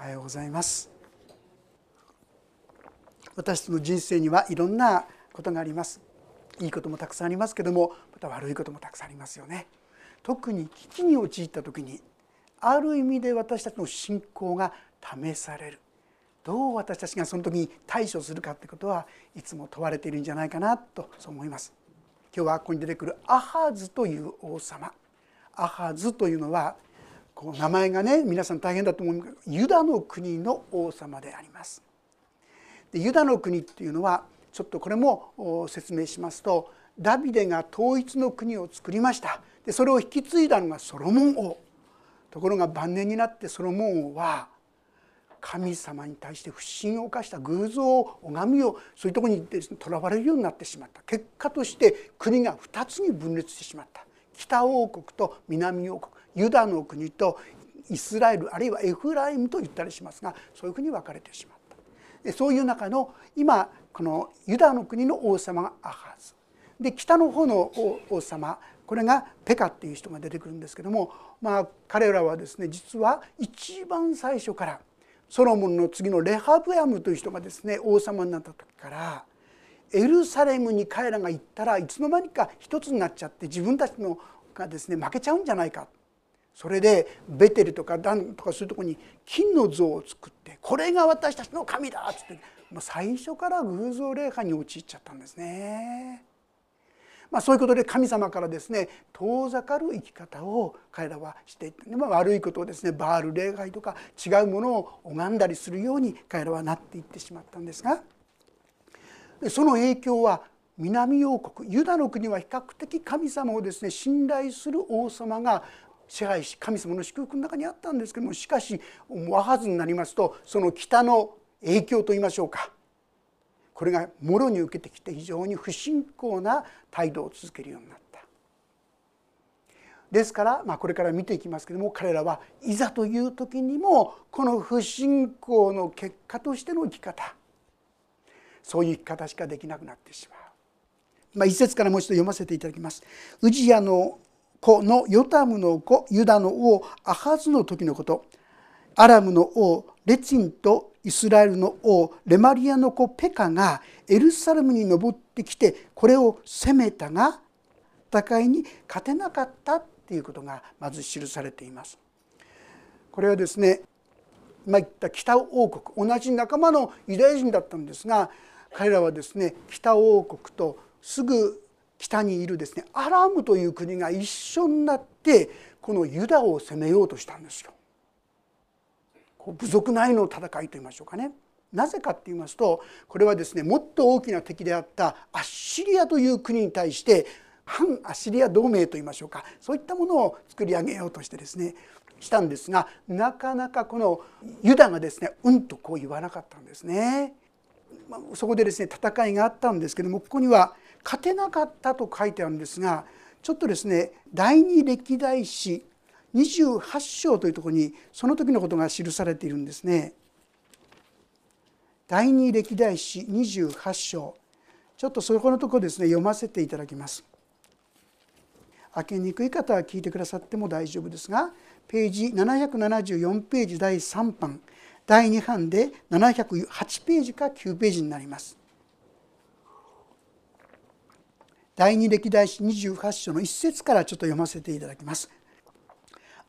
おはようございます。私の人生にはいろんなことがあります。いいこともたくさんありますけどもまた悪いこともたくさんありますよね。特に危機に陥った時にある意味で私たちの信仰が試される。どう私たちがその時に対処するかってことはいつも問われているんじゃないかなとそう思います。今日はここに出てくるアハズという王様。アハズというのはこう名前がね皆さん大変だと思う。けどユダの国の王様であります。でユダの国っていうのはちょっとこれも説明しますとダビデが統一の国を作りました。でそれを引き継いだのがソロモン王。ところが晩年になってソロモン王は神様に対して不信を犯した偶像を拝みをそういうところにとらわれるようになってしまった。結果として国が2つに分裂してしまった。北王国と南王国。ユダの国とイスラエルあるいはエフライムと言ったりしますがそういうふうに分かれてしまった。そういう中の今このユダの国の王様がアハズ。で北の方の王様これがペカっていう人が出てくるんですけどもまあ彼らはですね実は一番最初からソロモンの次のレハブヤムという人がですね王様になった時からエルサレムに彼らが行ったらいつの間にか一つになっちゃって自分たちのがですね負けちゃうんじゃないか。それでベテルとかダンとかそういうとこに金の像を作ってこれが私たちの神だっつってもう最初から偶像礼拝に陥っちゃったんですね。まあ、そういうことで神様からですね遠ざかる生き方を彼らはしていって、まあ、悪いことをですねバール礼拝とか違うものを拝んだりするように彼らはなっていってしまったんですがその影響は南王国ユダの国は比較的神様をですね信頼する王様が支配し神様の祝福の中にあったんですけどもしかし和はずになりますとその北の影響といいましょうかこれがもろに受けてきて非常に不信仰な態度を続けるようになったですから、まあ、これから見ていきますけども彼らはいざという時にもこの不信仰の結果としての生き方そういう生き方しかできなくなってしまう。まあ、一節からもう一度読ませていただきます。ウジヤの子のヨタムの子ユダの王アハズの時のことアラムの王レチンとイスラエルの王レマリアの子ペカがエルサレムに登ってきてこれを攻めたが戦いに勝てなかったっていうことがまず記されています。これはですね今言った北王国同じ仲間のユダヤ人だったんですが彼らはですね北王国とすぐ北にいるですねアラムという国が一緒になってこのユダを攻めようとしたんですよ。部族内の戦いといいましょうかね。なぜかって言いますとこれはですねもっと大きな敵であったアッシリアという国に対して反アッシリア同盟といいましょうかそういったものを作り上げようとしてですねしたんですがなかなかこのユダがですねうんとこう言わなかったんですね。そこでですね戦いがあったんですけどもここには勝てなかったと書いてあるんですがちょっとですね第二歴代史28章というところにその時のことが記されているんですね。第二歴代史28章ちょっとそこのところですね読ませていただきます。開けにくい方は聞いてくださっても大丈夫ですがページ774ページ第3版第2版で708ページか9ページになります。第二歴代史28章の1節からちょっと読ませていただきます。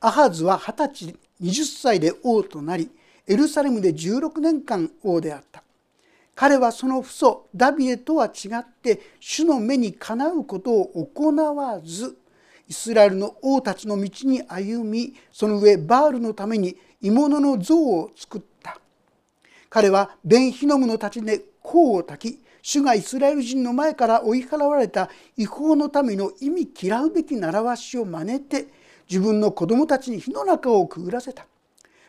アハズは二十歳20歳で王となりエルサレムで16年間王であった彼はその父祖ダビデとは違って主の目にかなうことを行わずイスラエルの王たちの道に歩みその上バールのために鋳物の像を作った彼はベンヒノムの立ちで香を焚き主がイスラエル人の前から追い払われた違法のための意味嫌うべき習わしを真似て自分の子供たちに火の中をくぐらせた。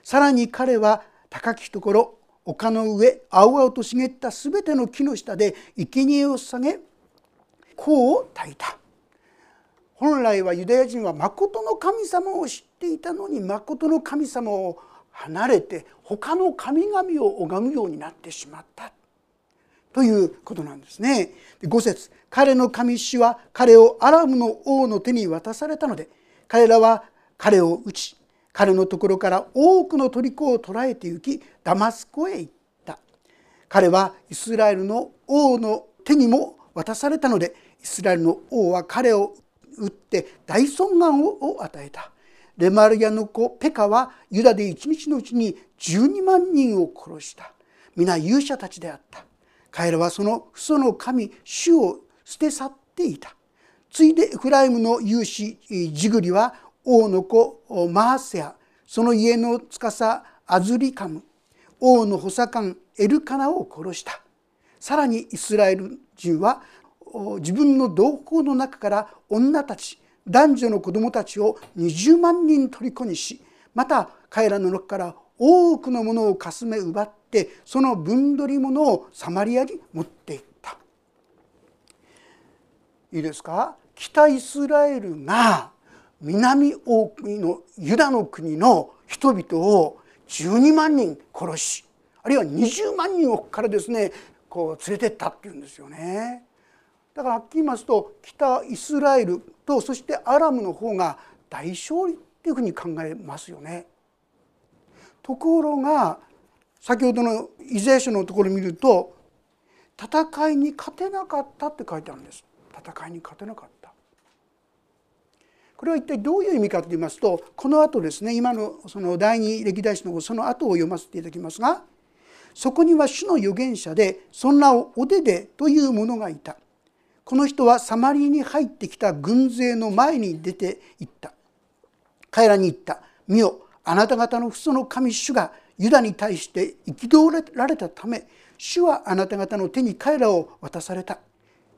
さらに彼は高きところ丘の上青々と茂った全ての木の下で生贄を下げ香を焚いた。本来はユダヤ人は誠の神様を知っていたのに誠の神様を離れて他の神々を拝むようになってしまった。ということなんですね。5節。彼の神主は彼をアラムの王の手に渡されたので彼らは彼を打ち彼のところから多くの虜を捕らえて行きダマスコへ行った。彼はイスラエルの王の手にも渡されたのでイスラエルの王は彼を撃って大損害を与えた。レマルヤの子ペカはユダで一日のうちに12万人を殺した。皆勇者たちであった。彼らはその父祖の神主を捨て去っていた。ついでエフライムの勇士ジグリは王の子マーセア。その家の司アズリカム。王の補佐官エルカナを殺した。さらにイスラエル人は自分の同胞の中から女たち男女の子供たちを20万人虜にしまた彼らの中から多くのものをかすめ奪ってその分取り物をサマリアに持っていったいいですか？北イスラエルが南大国のユダの国の人々を12万人殺しあるいは20万人をからですねこう連れてったっていうんですよね。だからはっきり言いますと北イスラエルとそしてアラムの方が大勝利っていうふうに考えますよね。ところが先ほどのイザヤ書のところを見ると戦いに勝てなかったって書いてあるんです。戦いに勝てなかった。これは一体どういう意味かと言いますとこの後ですね今のその第二歴代史のその後を読ませていただきますがそこには主の預言者でそんなおででという者がいた。この人はサマリに入ってきた軍勢の前に出て行った。彼らに言った「見よ。あなた方の父祖の神主がユダに対して憤られたため主はあなた方の手に彼らを渡された。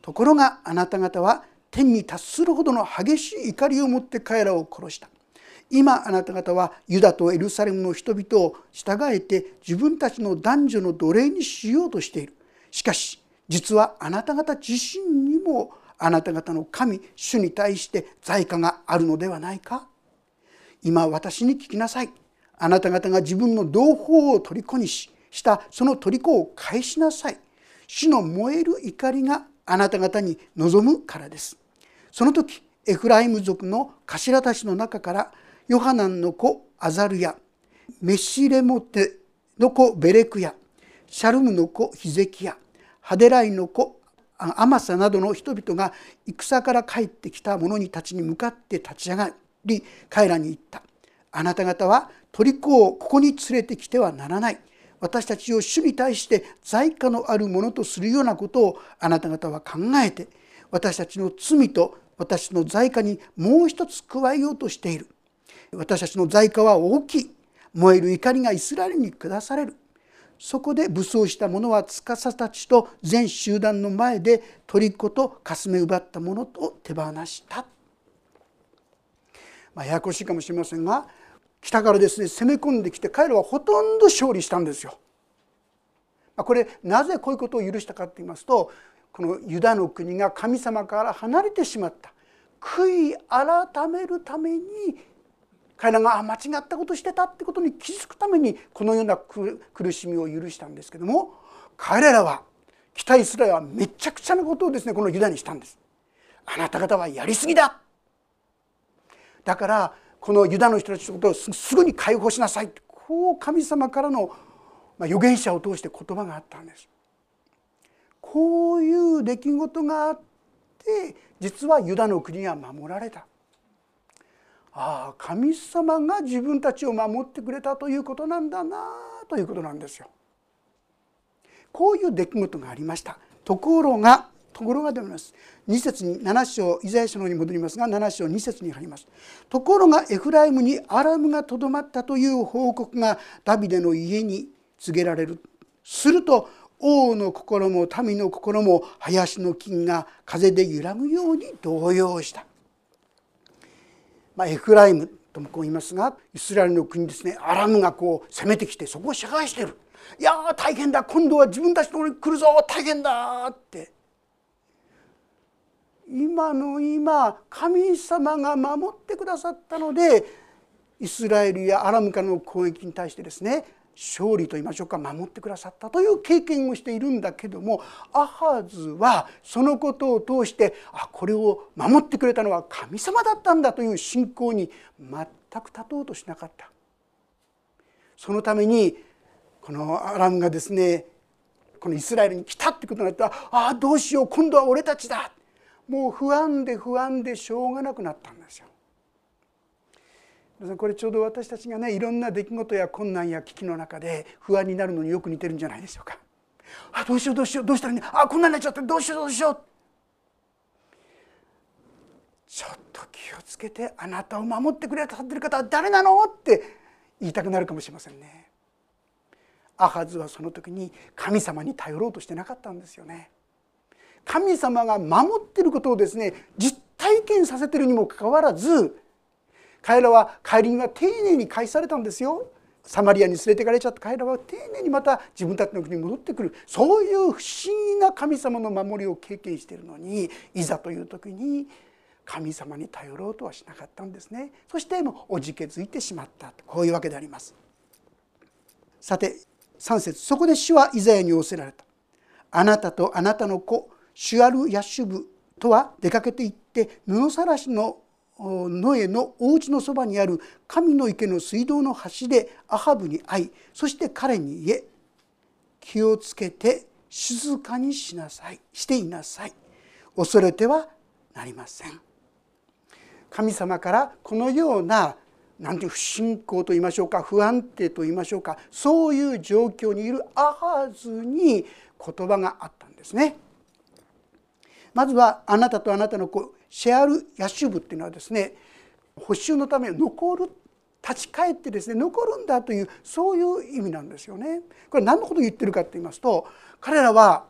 ところがあなた方は天に達するほどの激しい怒りを持って彼らを殺した。今あなた方はユダとエルサレムの人々を従えて自分たちの男女の奴隷にしようとしている。しかし実はあなた方自身にもあなた方の神主に対して罪過があるのではないか。今私に聞きなさい。あなた方が自分の同胞を虜にししたその虜を返しなさい。主の燃える怒りがあなた方に望むからです。その時エフライム族の頭たちの中からヨハナンの子アザルヤメシレモテの子ベレクヤシャルムの子ヒゼキヤハデライの子アマサなどの人々が戦から帰ってきた者にたちに向かって立ち上がり彼らに言った「あなた方は虜をここに連れてきてはならない」私たちを主に対して罪過のあるものとするようなことをあなた方は考えて私たちの罪と私の罪過にもう一つ加えようとしている。私たちの罪過は大きい。燃える怒りがイスラエルに下される。そこで武装した者は司たちと全集団の前で虜とかすめ奪ったものと手放した、まあ、ややこしいかもしれませんが北からですね攻め込んできて彼らはほとんど勝利したんですよ。これなぜこういうことを許したかと言いますとこのユダの国が神様から離れてしまった悔い改めるために彼らがあ間違ったことしてたってことに気づくためにこのような苦しみを許したんですけども彼らは北イスラエルはめちゃくちゃなことをですねこのユダにしたんです。あなた方はやりすぎだだからこのユダの人たちのことをすぐに解放しなさいこう神様からの預言者を通して言葉があったんです。こういう出来事があって実はユダの国は守られた。ああ神様が自分たちを守ってくれたということなんだなということなんですよ。こういう出来事がありました。ところがところがであります。2節に7章イザヤ書のに戻りますが7章2節に入ります。ところがエフライムにアラムがとどまったという報告がダビデの家に告げられる。すると王の心も民の心も林の金が風で揺らぐように動揺した、まあ、エフライムともこう言いますがイスラエルの国ですね。アラムがこう攻めてきてそこを支配している。いや大変だ。今度は自分たちのところに来るぞ。大変だって。今の今神様が守ってくださったのでイスラエルやアラムからの攻撃に対してですね勝利と言いましょうか守ってくださったという経験をしているんだけどもアハズはそのことを通してあこれを守ってくれたのは神様だったんだという信仰に全く立とうとしなかった。そのためにこのアラムがですねこのイスラエルに来たってことになったらああどうしよう今度は俺たちだ。もう不安で不安でしょうがなくなったんですよ。これちょうど私たちがねいろんな出来事や困難や危機の中で不安になるのによく似てるんじゃないでしょうか。あどうしようどうしようどうしたらいいあこんなになっちゃってどうしようどうしようちょっと気をつけてあなたを守ってくれたってる方は誰なの？って言いたくなるかもしれませんね。アハズはその時に神様に頼ろうとしてなかったんですよね。神様が守ってることをですね実体験させてるにもかかわらず彼らは帰りには丁寧に返されたんですよ。サマリアに連れていかれちゃった彼らは丁寧にまた自分たちの国に戻ってくる。そういう不思議な神様の守りを経験しているのにいざという時に神様に頼ろうとはしなかったんですね。そしてもうおじけづいてしまったこういうわけであります。さて3節。そこで主はイザヤに仰せられた。あなたとあなたの子シュアル・ヤシュブとは出かけて行って布さらしのノエのお家のそばにある神の池の水道の端でアハブに会いそして彼に言え気をつけて静かにしなさいしていなさい恐れてはなりません神様からこのような何ていう不信仰と言いましょうか不安定と言いましょうかそういう状況にいるアハズに言葉があったんですね。まずはあなたとあなたの子シェアル・ヤシュブっていうのはですね補修のため残る立ち返ってですね残るんだというそういう意味なんですよね。これ何のことを言ってるかと言いますと彼らは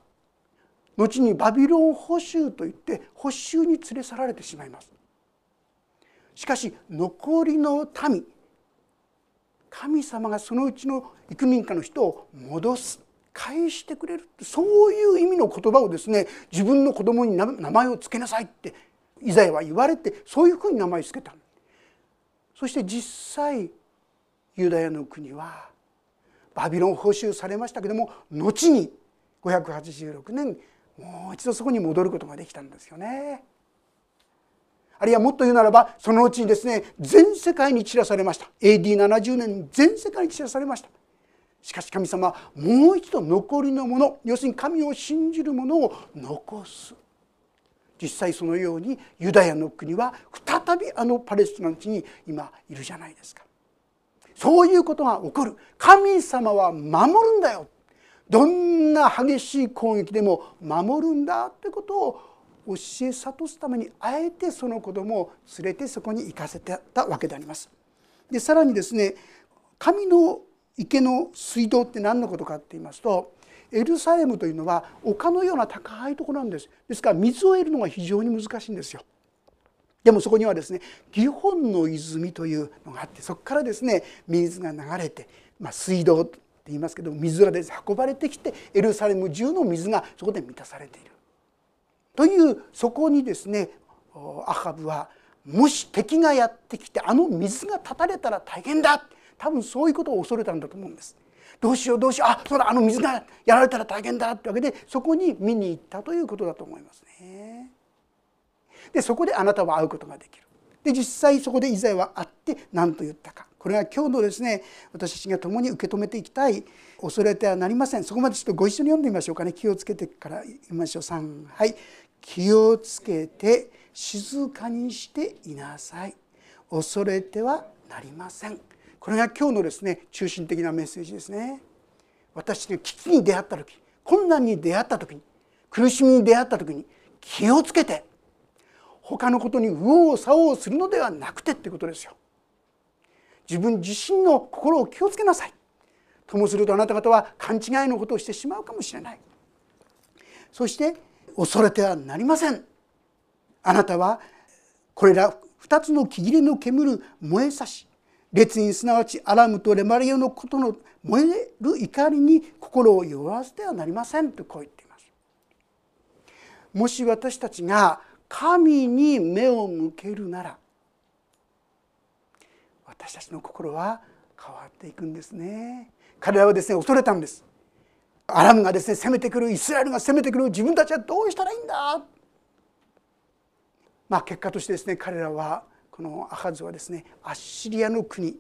後にバビロン捕囚といって捕囚に連れ去られてしまいます。しかし残りの民神様がそのうちの幾民家の人を戻す返してくれるそういう意味の言葉をですね自分の子供に名前を付けなさいってイザヤは言われてそういうふうに名前を付けたそして実際ユダヤの国はバビロン報酬されましたけども後に586年もう一度そこに戻ることができたんですよね。あるいはもっと言うならばそのうちにですね全世界に散らされました。AD70 年全世界に散らされました。しかし神様はもう一度残りのもの要するに神を信じるものを残す。実際そのようにユダヤの国は再びあのパレスチナの地に今いるじゃないですか。そういうことが起こる。神様は守るんだよ。どんな激しい攻撃でも守るんだということを教え諭すためにあえてその子供を連れてそこに行かせてたわけであります。でさらにですね神の池の水道って何のことかって言いますとエルサレムというのは丘のような高いところなんです。ですから水を得るのが非常に難しいんですよ。でもそこにはですねギホンの泉というのがあってそこからですね水が流れて、まあ、水道って言いますけど水がです、ね、運ばれてきてエルサレム中の水がそこで満たされている。というそこにですねアハブはもし敵がやってきてあの水が断たれたら大変だ。って多分そういうことを恐れたんだと思うんです。どうしようどうしようあそうだあの水がやられたら大変だってわけでそこに見に行ったということだと思いますね。でそこであなたは会うことができる。で実際そこでイザヤは会って何と言ったか。これが今日のですね私たちが共に受け止めていきたい恐れてはなりません。そこまでちょっとご一緒に読んでみましょうかね。気をつけてから言いましょう。3はい。気をつけて静かにしていなさい。恐れてはなりません。これが今日のですね中心的なメッセージですね。私の危機に出会った時困難に出会った時に苦しみに出会った時に気をつけて他のことに右往左往するのではなくてってことですよ。自分自身の心を気をつけなさい。ともするとあなた方は勘違いのことをしてしまうかもしれない。そして恐れてはなりません。あなたはこれら2つの木切れの煙る燃えさし列にすなわちアラムとレマリオのことの燃える怒りに心を弱らせてはなりませんとこう言っています。もし私たちが神に目を向けるなら私たちの心は変わっていくんですね。彼らはですね恐れたんです。アラムがですね攻めてくるイスラエルが攻めてくる自分たちはどうしたらいいんだ。まあ結果としてですね彼らはこのアハズはですねアッシリアの国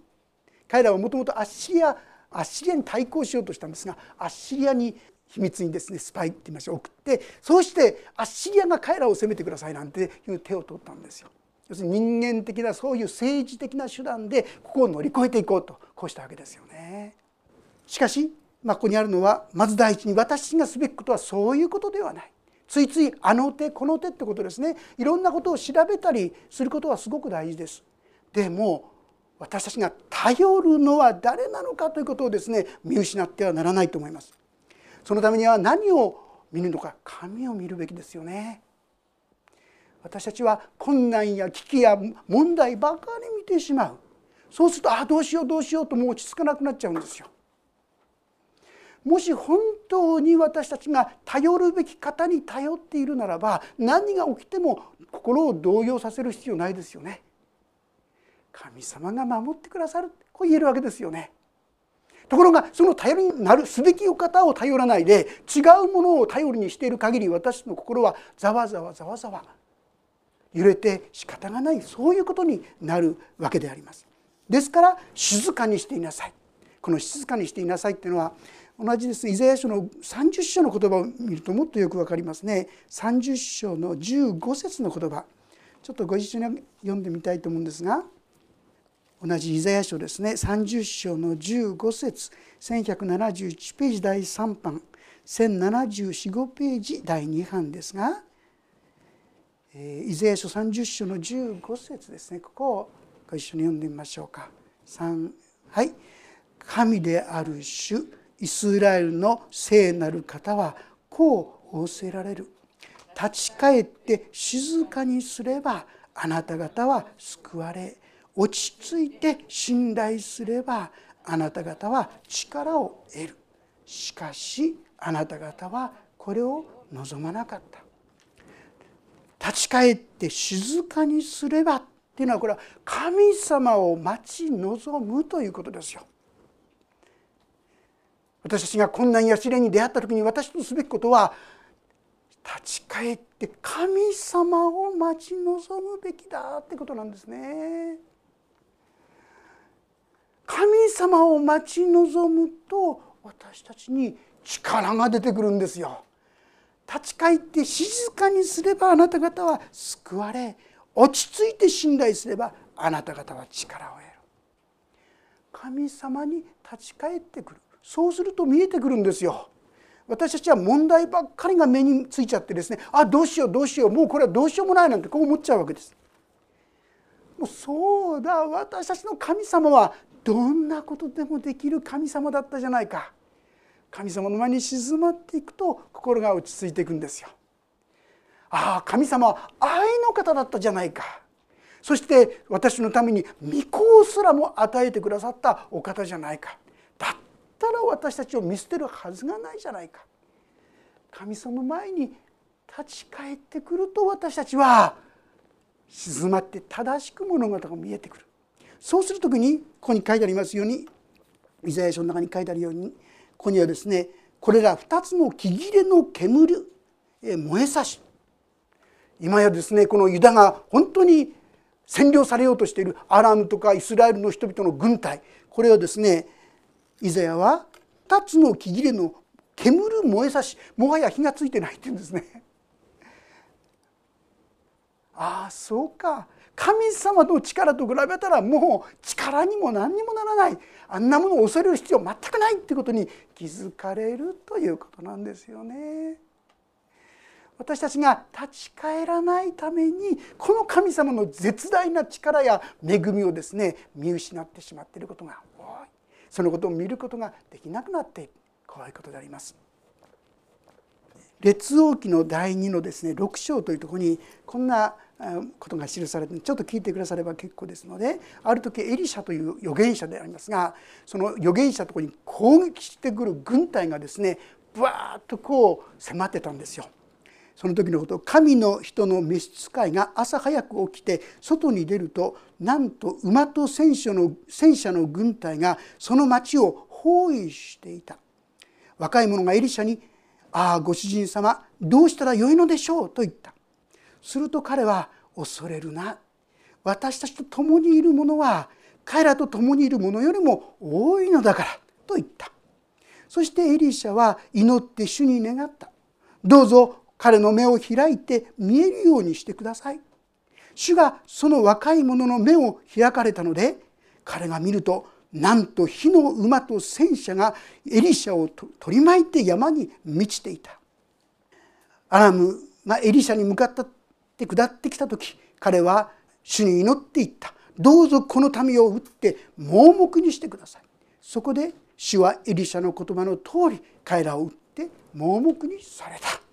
彼らはもともとアッシリアアッシリアに対抗しようとしたんですがアッシリアに秘密にですねスパイって言いましょう送ってそうしてアッシリアが彼らを攻めてくださいなんていう手を取ったんですよ。要するに人間的なそういう政治的な手段でここを乗り越えていこうとこうしたわけですよね。しかし、まあ、ここにあるのはまず第一に私がすべきことはそういうことではない。ついついあの手この手ってことですねいろんなことを調べたりすることはすごく大事です。でも私たちが頼るのは誰なのかということをですね見失ってはならないと思います。そのためには何を見るのか神を見るべきですよね。私たちは困難や危機や問題ばかり見てしまうそうするとあどうしようどうしようともう落ち着かなくなっちゃうんですよ。もし本当に私たちが頼るべき方に頼っているならば何が起きても心を動揺させる必要ないですよね。神様が守ってくださるこう言えるわけですよね。ところがその頼りになるすべきお方を頼らないで違うものを頼りにしている限り私の心はざわざわざわざわ揺れて仕方がないそういうことになるわけであります。ですから静かにしていなさいこの静かにしていなさいっていうのは同じです。ねイザヤ書の30章の言葉を見るともっとよく分かりますね。30章の15節の言葉。ちょっとご一緒に読んでみたいと思うんですが。同じイザヤ書ですね。30章の15節。1171ページ第3版。1074ページ第2版ですが。イザヤ書30章の15節ですね。ここをご一緒に読んでみましょうか。3はい「神である主。イスラエルの聖なる方はこう仰せられる」「立ち返って静かにすればあなた方は救われ。落ち着いて信頼すればあなた方は力を得る。しかしあなた方はこれを望まなかった。立ち返って静かにすればっていうのはこれは神様を待ち望むということですよ。私たちが困難や試練に出会った時に私とすべきことは立ち返って神様を待ち望むべきだってことなんですね。神様を待ち望むと私たちに力が出てくるんですよ。立ち返って静かにすればあなた方は救われ落ち着いて信頼すればあなた方は力を得る神様に立ち返ってくるそうすると見えてくるんですよ。私たちは問題ばっかりが目についちゃってですねあどうしようどうしようもうこれはどうしようもないなんてこう思っちゃうわけです。もうそうだ私たちの神様はどんなことでもできる神様だったじゃないか。神様の前に静まっていくと心が落ち着いていくんですよ。ああ神様は愛の方だったじゃないか。そして私のために御子すらも与えてくださったお方じゃないか。ったら私たちを見捨てるはずがないじゃないか。神様前に立ち返ってくると私たちは静まって正しく物事が見えてくる。そうする時にここに書いてありますようにイザヤ書の中に書いてあるようにここにはですねこれら2つの木切れの煙燃えさし。今やですねこのユダが本当に占領されようとしているアラムとかイスラエルの人々の軍隊これをですねイザヤは2つの木切れの煙る燃えさしもはや火がついてないって言うんですね。ああそうか神様の力と比べたらもう力にも何にもならないあんなものを恐れる必要全くないってことに気づかれるということなんですよね。私たちが立ち返らないためにこの神様の絶大な力や恵みをですね見失ってしまっていることがそのことを見ることができなくなっている怖いことであります。列王記の第2のですね6章というとこにこんなことが記されてちょっと聞いてくだされば結構ですのである時エリシャという預言者でありますがその預言者のとこに攻撃してくる軍隊がですねブワーッとこう迫ってたんですよ。その時のこと神の人の召使いが朝早く起きて外に出るとなんと馬と戦車の戦車の軍隊がその町を包囲していた。若い者がエリシャに「ああご主人様どうしたらよいのでしょう」と言った。すると彼は「恐れるな。私たちと共にいる者は彼らと共にいる者よりも多いのだからと言った。そしてエリシャは祈って主に願った。どうぞ彼の目を開いて見えるようにしてください。主がその若い者の目を開かれたので彼が見るとなんと火の馬と戦車がエリシャを取り巻いて山に満ちていた。アラムがエリシャに向かって下ってきた時彼は主に祈っていった。どうぞこの民を打って盲目にしてください。そこで主はエリシャの言葉の通り彼らを打って盲目にされた。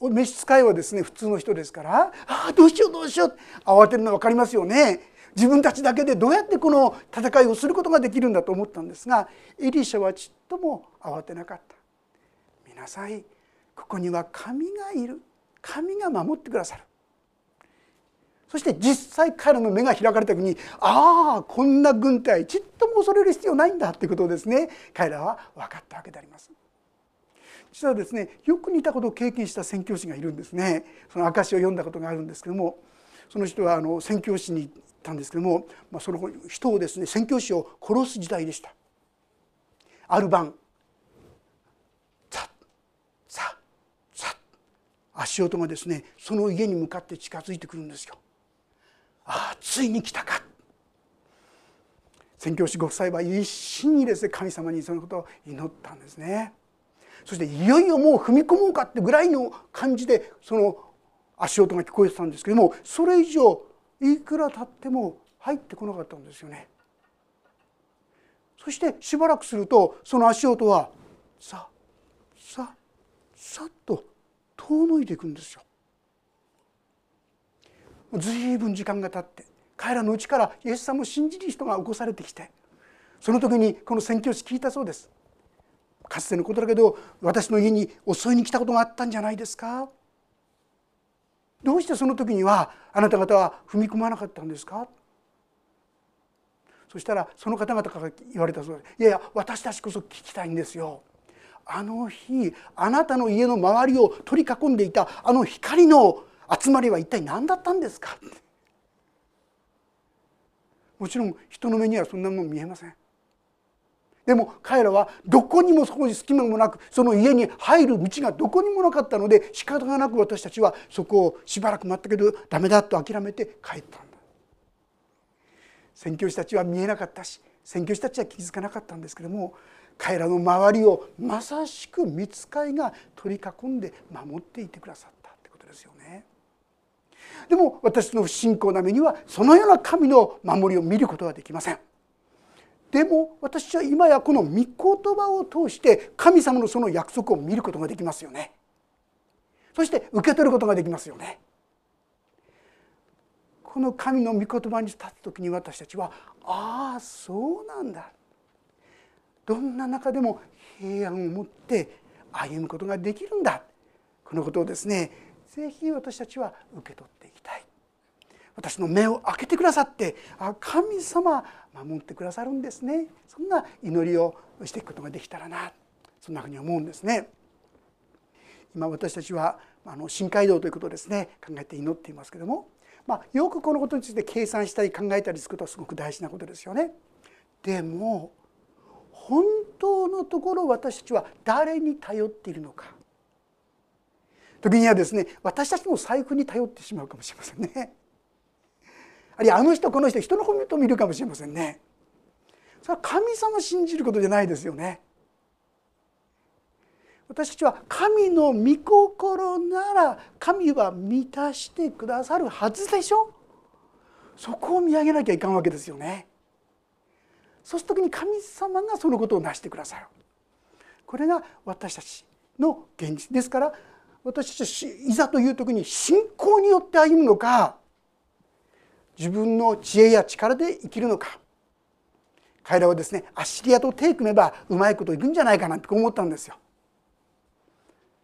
召使いはですね普通の人ですからああどうしようどうしよう慌てるの分かりますよね。自分たちだけでどうやってこの戦いをすることができるんだと思ったんですがエリシャはちっとも慌てなかった。見なさいここには神がいる。神が守ってくださる。そして実際彼の目が開かれた時にああこんな軍隊ちっとも恐れる必要ないんだっていうことをですね彼らは分かったわけであります。実はですねよく似たことを経験した宣教師がいるんですね。その証を読んだことがあるんですけどもその人はあの宣教師に行ったんですけども、まあ、その人をですね宣教師を殺す時代でした。ある晩ザッザッザッ足音がですねその家に向かって近づいてくるんですよ。ああついに来たか。宣教師ご夫妻は一心にですね神様にそのことを祈ったんですね。そしていよいよもう踏み込もうかってぐらいの感じでその足音が聞こえてたんですけどもそれ以上いくら経っても入ってこなかったんですよね。そしてしばらくするとその足音はさささっと遠のいていくんですよ。ずいぶん時間が経って彼らのうちからイエス様を信じる人が起こされてきてその時にこの宣教師聞いたそうです。かつてのことだけど私の家に襲いに来たことがあったんじゃないですか？どうしてその時にはあなた方は踏み込まなかったんですか？そしたらその方々から言われたそうです。いやいや私たちこそ聞きたいんですよ。あの日あなたの家の周りを取り囲んでいたあの光の集まりは一体何だったんですか？もちろん人の目にはそんなもん見えません。でも彼らはどこにもそこに隙間もなくその家に入る道がどこにもなかったので仕方がなく私たちはそこをしばらく待ったけどダメだと諦めて帰ったんだ宣教師たちは見えなかったし宣教師たちは気づかなかったんですけども彼らの周りをまさしく見つかいが取り囲んで守っていてくださったってことですよね。でも私の不信仰な目にはそのような神の守りを見ることはできません。でも私は今やこの御言葉を通して神様のその約束を見ることができますよね。そして受け取ることができますよね。この神の御言葉に立つ時に私たちはああそうなんだどんな中でも平安を持って歩むことができるんだこのことをですねぜひ私たちは受け取っていきたい私の目を開けてくださってあ神様守ってくださるんですねそんな祈りをしていくことができたらなそんなふうに思うんですね。今私たちはあの深海道ということをですね考えて祈っていますけども、まあ、よくこのことについて計算したり考えたりすることはすごく大事なことですよね。でも本当のところ私たちは誰に頼っているのか時にはですね私たちの財布に頼ってしまうかもしれませんね。あるいはあの人この人人の褒めと見るかもしれませんね。それは神様信じることじゃないですよね。私たちは神の御心なら神は満たしてくださるはずでしょそこを見上げなきゃいかんわけですよね。そうする時に神様がそのことを成してくださる。これが私たちの現実ですから私たちいざという時に信仰によって歩むのか自分の知恵や力で生きるのか彼らはですねアッシリアと手組めばうまいこといくんじゃないかなって思ったんですよ。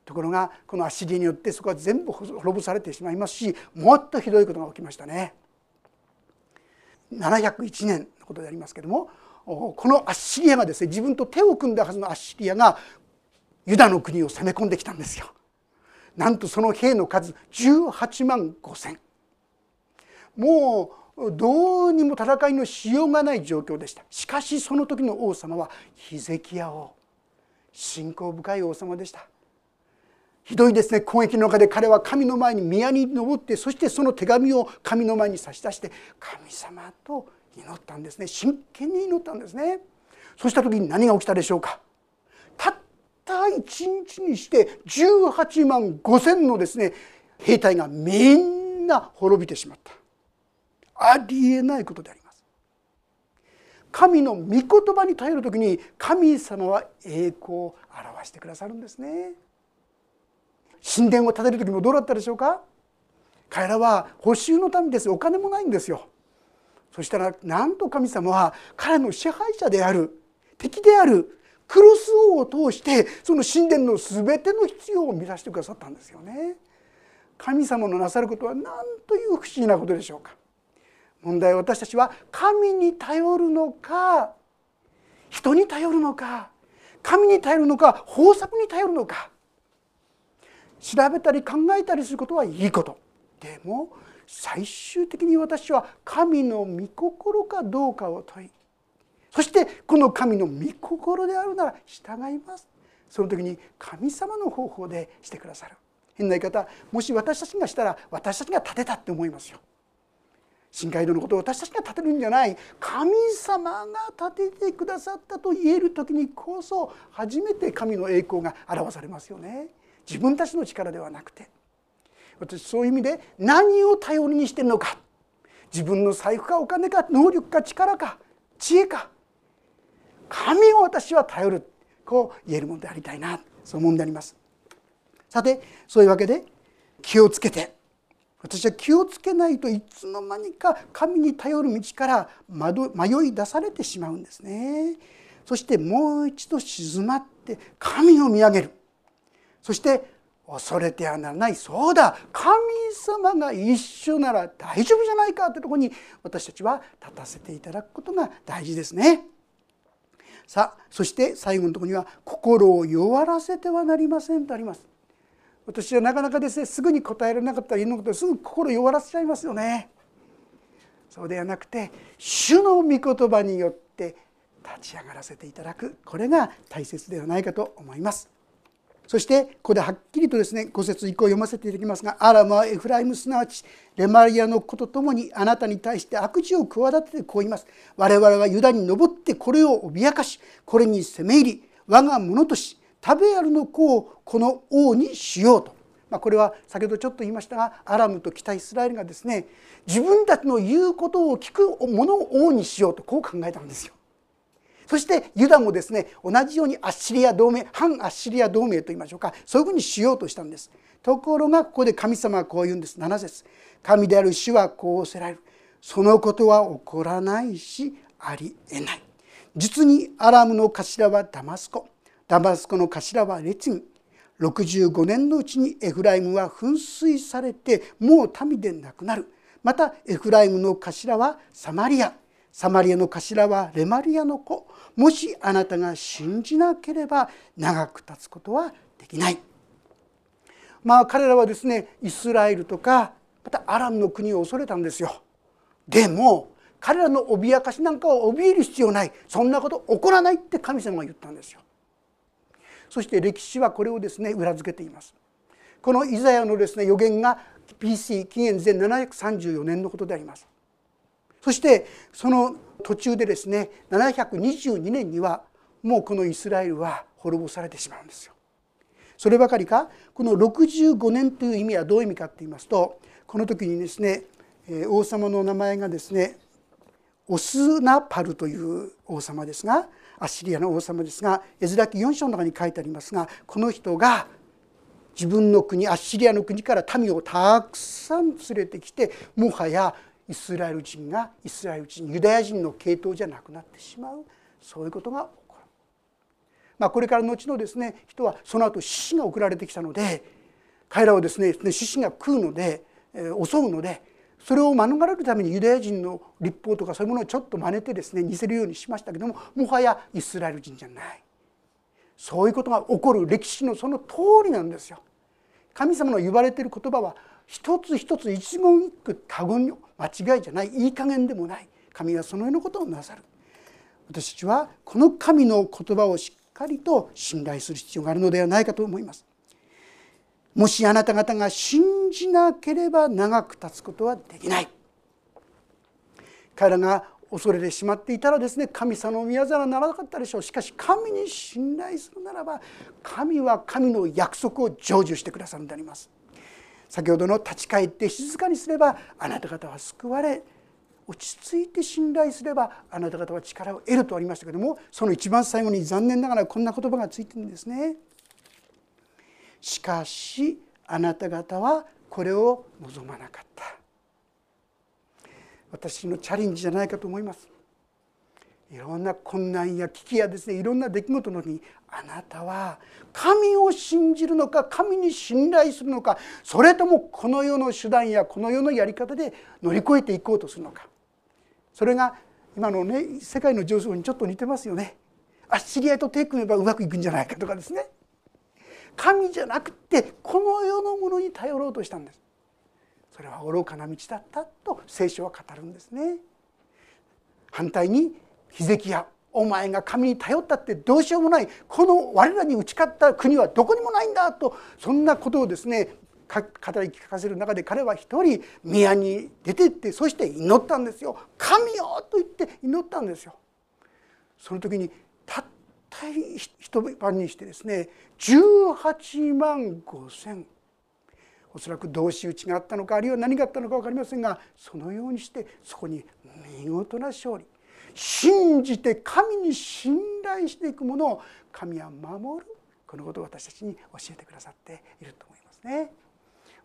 ところがこのアッシリアによってそこは全部滅ぼされてしまいますしもっとひどいことが起きましたね。701年のことでありますけどもこのアッシリアがですね自分と手を組んだはずのアッシリアがユダの国を攻め込んできたんですよ。なんとその兵の数18万5千もうどうにも戦いのしようがない状況でした。しかしその時の王様はヒゼキヤ王信仰深い王様でした。ひどいですね。攻撃の中で彼は神の前に宮に登ってそしてその手紙を神の前に差し出して神様と祈ったんですね。真剣に祈ったんですね。そうした時に何が起きたでしょうか。たった一日にして18万5千のですね兵隊がみんな滅びてしまった。ありえないことであります。神の御言葉に頼る時に神様は栄光を表してくださるんですね。神殿を建てる時もどうだったでしょうか？彼らは補修のためです。お金もないんですよ。そしたらなんと神様は彼の支配者である敵であるクロス王を通してその神殿の全ての必要を満たしてくださったんですよね。神様のなさることは何という不思議なことでしょうか？問題は私たちは神に頼るのか人に頼るのか神に頼るのか方策に頼るのか。調べたり考えたりすることはいいこと。でも最終的に私は神の御心かどうかを問いそしてこの神の御心であるなら従います。その時に神様の方法でしてくださる。変な言い方もし私たちがしたら私たちが立てたって思いますよ。深海道のことを私たちが立てるんじゃない神様が立ててくださったと言える時にこそ初めて神の栄光が表されますよね。自分たちの力ではなくて。私そういう意味で何を頼りにしてるのか。自分の財布かお金か能力か力か知恵か。神を私は頼る。こう言えるものでありたいな。そう思うんであります。さてそういうわけで気をつけて。私は気をつけないといつの間にか神に頼る道から迷い出されてしまうんですねそしてもう一度静まって神を見上げるそして恐れてはならないそうだ神様が一緒なら大丈夫じゃないかというとこに私たちは立たせていただくことが大事ですね。さあそして最後のとこには「心を弱らせてはなりません」とあります。私はなかなかですねすぐに答えられなかったらのことすぐ心弱らせちゃいますよね。そうではなくて主の御言葉によって立ち上がらせていただくこれが大切ではないかと思います。そしてここではっきりとですね5節以降読ませていただきますが「アラムはエフライムすなわちレマリアの子とともにあなたに対して悪事を企ててこう言います。我々はユダに登ってこれを脅かしこれに攻め入り我が物とし食べあるの子をこの王にしようと」まあ、これは先ほどちょっと言いましたがアラムと北イスラエルがですね自分たちの言うことを聞くものを王にしようとこう考えたんですよ。そしてユダもですね同じようにアッシリア同盟反アッシリア同盟といいましょうかそういうふうにしようとしたんです。ところがここで神様はこう言うんです。7節。神である主はこうおせられる。そのことは起こらないしありえない。実にアラムの頭はダマスコ。ダマスコの頭はレチン65年のうちにエフライムは噴水されてもう民でなくなる。またエフライムの頭はサマリア。サマリアの頭はレマリアの子。もしあなたが信じなければ長く経つことはできない。まあ彼らはですねイスラエルとかまたアラムの国を恐れたんですよ。でも彼らの脅かしなんかを怯える必要ない。そんなこと起こらないって神様が言ったんですよ。そして歴史はこれをですね裏付けていますこのイザヤのですね予言が BC 紀元前734年のことでありますそしてその途中でですね722年にはもうこのイスラエルは滅ぼされてしまうんですよ。そればかりかこの65年という意味はどういう意味かと言いますとこの時にですね王様の名前がですねオスナパルという王様ですがアッシリアの王様ですがエズラ記4章の中に書いてありますがこの人が自分の国アッシリアの国から民をたくさん連れてきてもはやイスラエル人がイスラエル人ユダヤ人の系統じゃなくなってしまう。そういうことが起こる、まあ、これから後のですね人はその後獅子が送られてきたので彼らをですね獅子が食うので、襲うのでそれを免れるためにユダヤ人の立法とかそういうものをちょっと真似てですね似せるようにしましたけどももはやイスラエル人じゃない。そういうことが起こる歴史のその通りなんですよ。神様の言われている言葉は一つ一つ一言一句多言間違いじゃないいい加減でもない。神はそのようなことをなさる。私たちはこの神の言葉をしっかりと信頼する必要があるのではないかと思います。もしあなた方が信じなければ長く経つことはできない。彼らが恐れてしまっていたらですね神様の宮沢ならなかったでしょう。しかし神に信頼するならば神は神の約束を成就してくださるんであります。先ほどの立ち返って静かにすればあなた方は救われ落ち着いて信頼すればあなた方は力を得るとありましたけどもその一番最後に残念ながらこんな言葉がついてるんですね。しかしあなた方はこれを望まなかった。私のチャレンジじゃないかと思います。いろんな困難や危機やですねいろんな出来事の時にあなたは神を信じるのか神に信頼するのかそれともこの世の手段やこの世のやり方で乗り越えていこうとするのか。それが今のね世界の状況にちょっと似てますよね。あ知り合いと手組めばうまくいくんじゃないかとかですね。神じゃなくてこの世のものに頼ろうとしたんですそれは愚かな道だったと聖書は語るんですね反対にヒゼキヤお前が神に頼ったってどうしようもないこの我らに打ち勝った国はどこにもないんだとそんなことをですね語り聞かせる中で彼は一人宮に出てってそして祈ったんですよ「神よ!」と言って祈ったんですよ。その時にたった一晩にしてですね18万5千おそらく同士討ちがあったのかあるいは何があったのか分かりませんがそのようにしてそこに見事な勝利信じて神に信頼していくものを神は守るこのことを私たちに教えてくださっていると思いますね。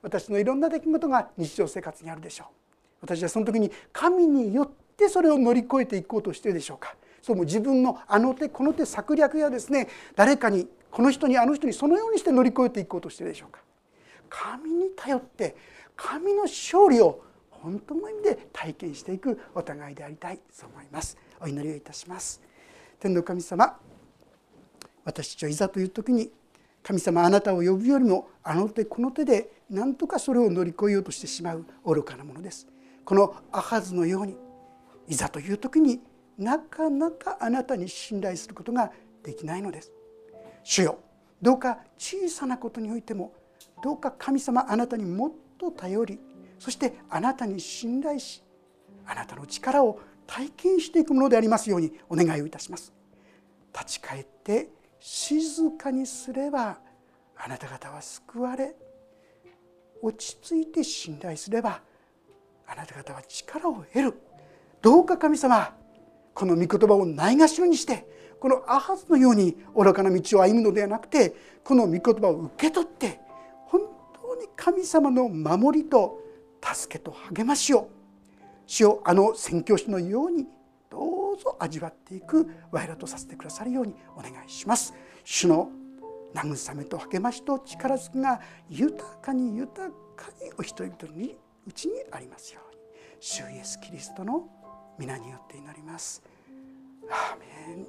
私のいろんな出来事が日常生活にあるでしょう。私はその時に神によってそれを乗り越えていこうとしているでしょうか。そうも自分のあの手この手策略やですね誰かにこの人にあの人にそのようにして乗り越えていこうとしているでしょうか。神に頼って神の勝利を本当の意味で体験していくお互いでありたいそう思います。お祈りをいたします。天の神様私たちはいざという時に神様あなたを呼ぶよりもあの手この手で何とかそれを乗り越えようとしてしまう愚かなものです。このアハズのようにいざという時になかなかあなたに信頼することができないのです。主よどうか小さなことにおいてもどうか神様あなたにもっと頼りそしてあなたに信頼しあなたの力を体験していくものでありますようにお願いをいたします。立ち返って静かにすればあなた方は救われ落ち着いて信頼すればあなた方は力を得る。どうか神様この御言葉をないがしろにしてこのアハズのように愚かな道を歩むのではなくてこの御言葉を受け取って本当に神様の守りと助けと励ましを主をあの宣教師のようにどうぞ味わっていく我らとさせてくださるようにお願いします。主の慰めと励ましと力づくが豊かに豊かにお人一人にうちにありますように主イエスキリストの皆によって祈ります。アーメン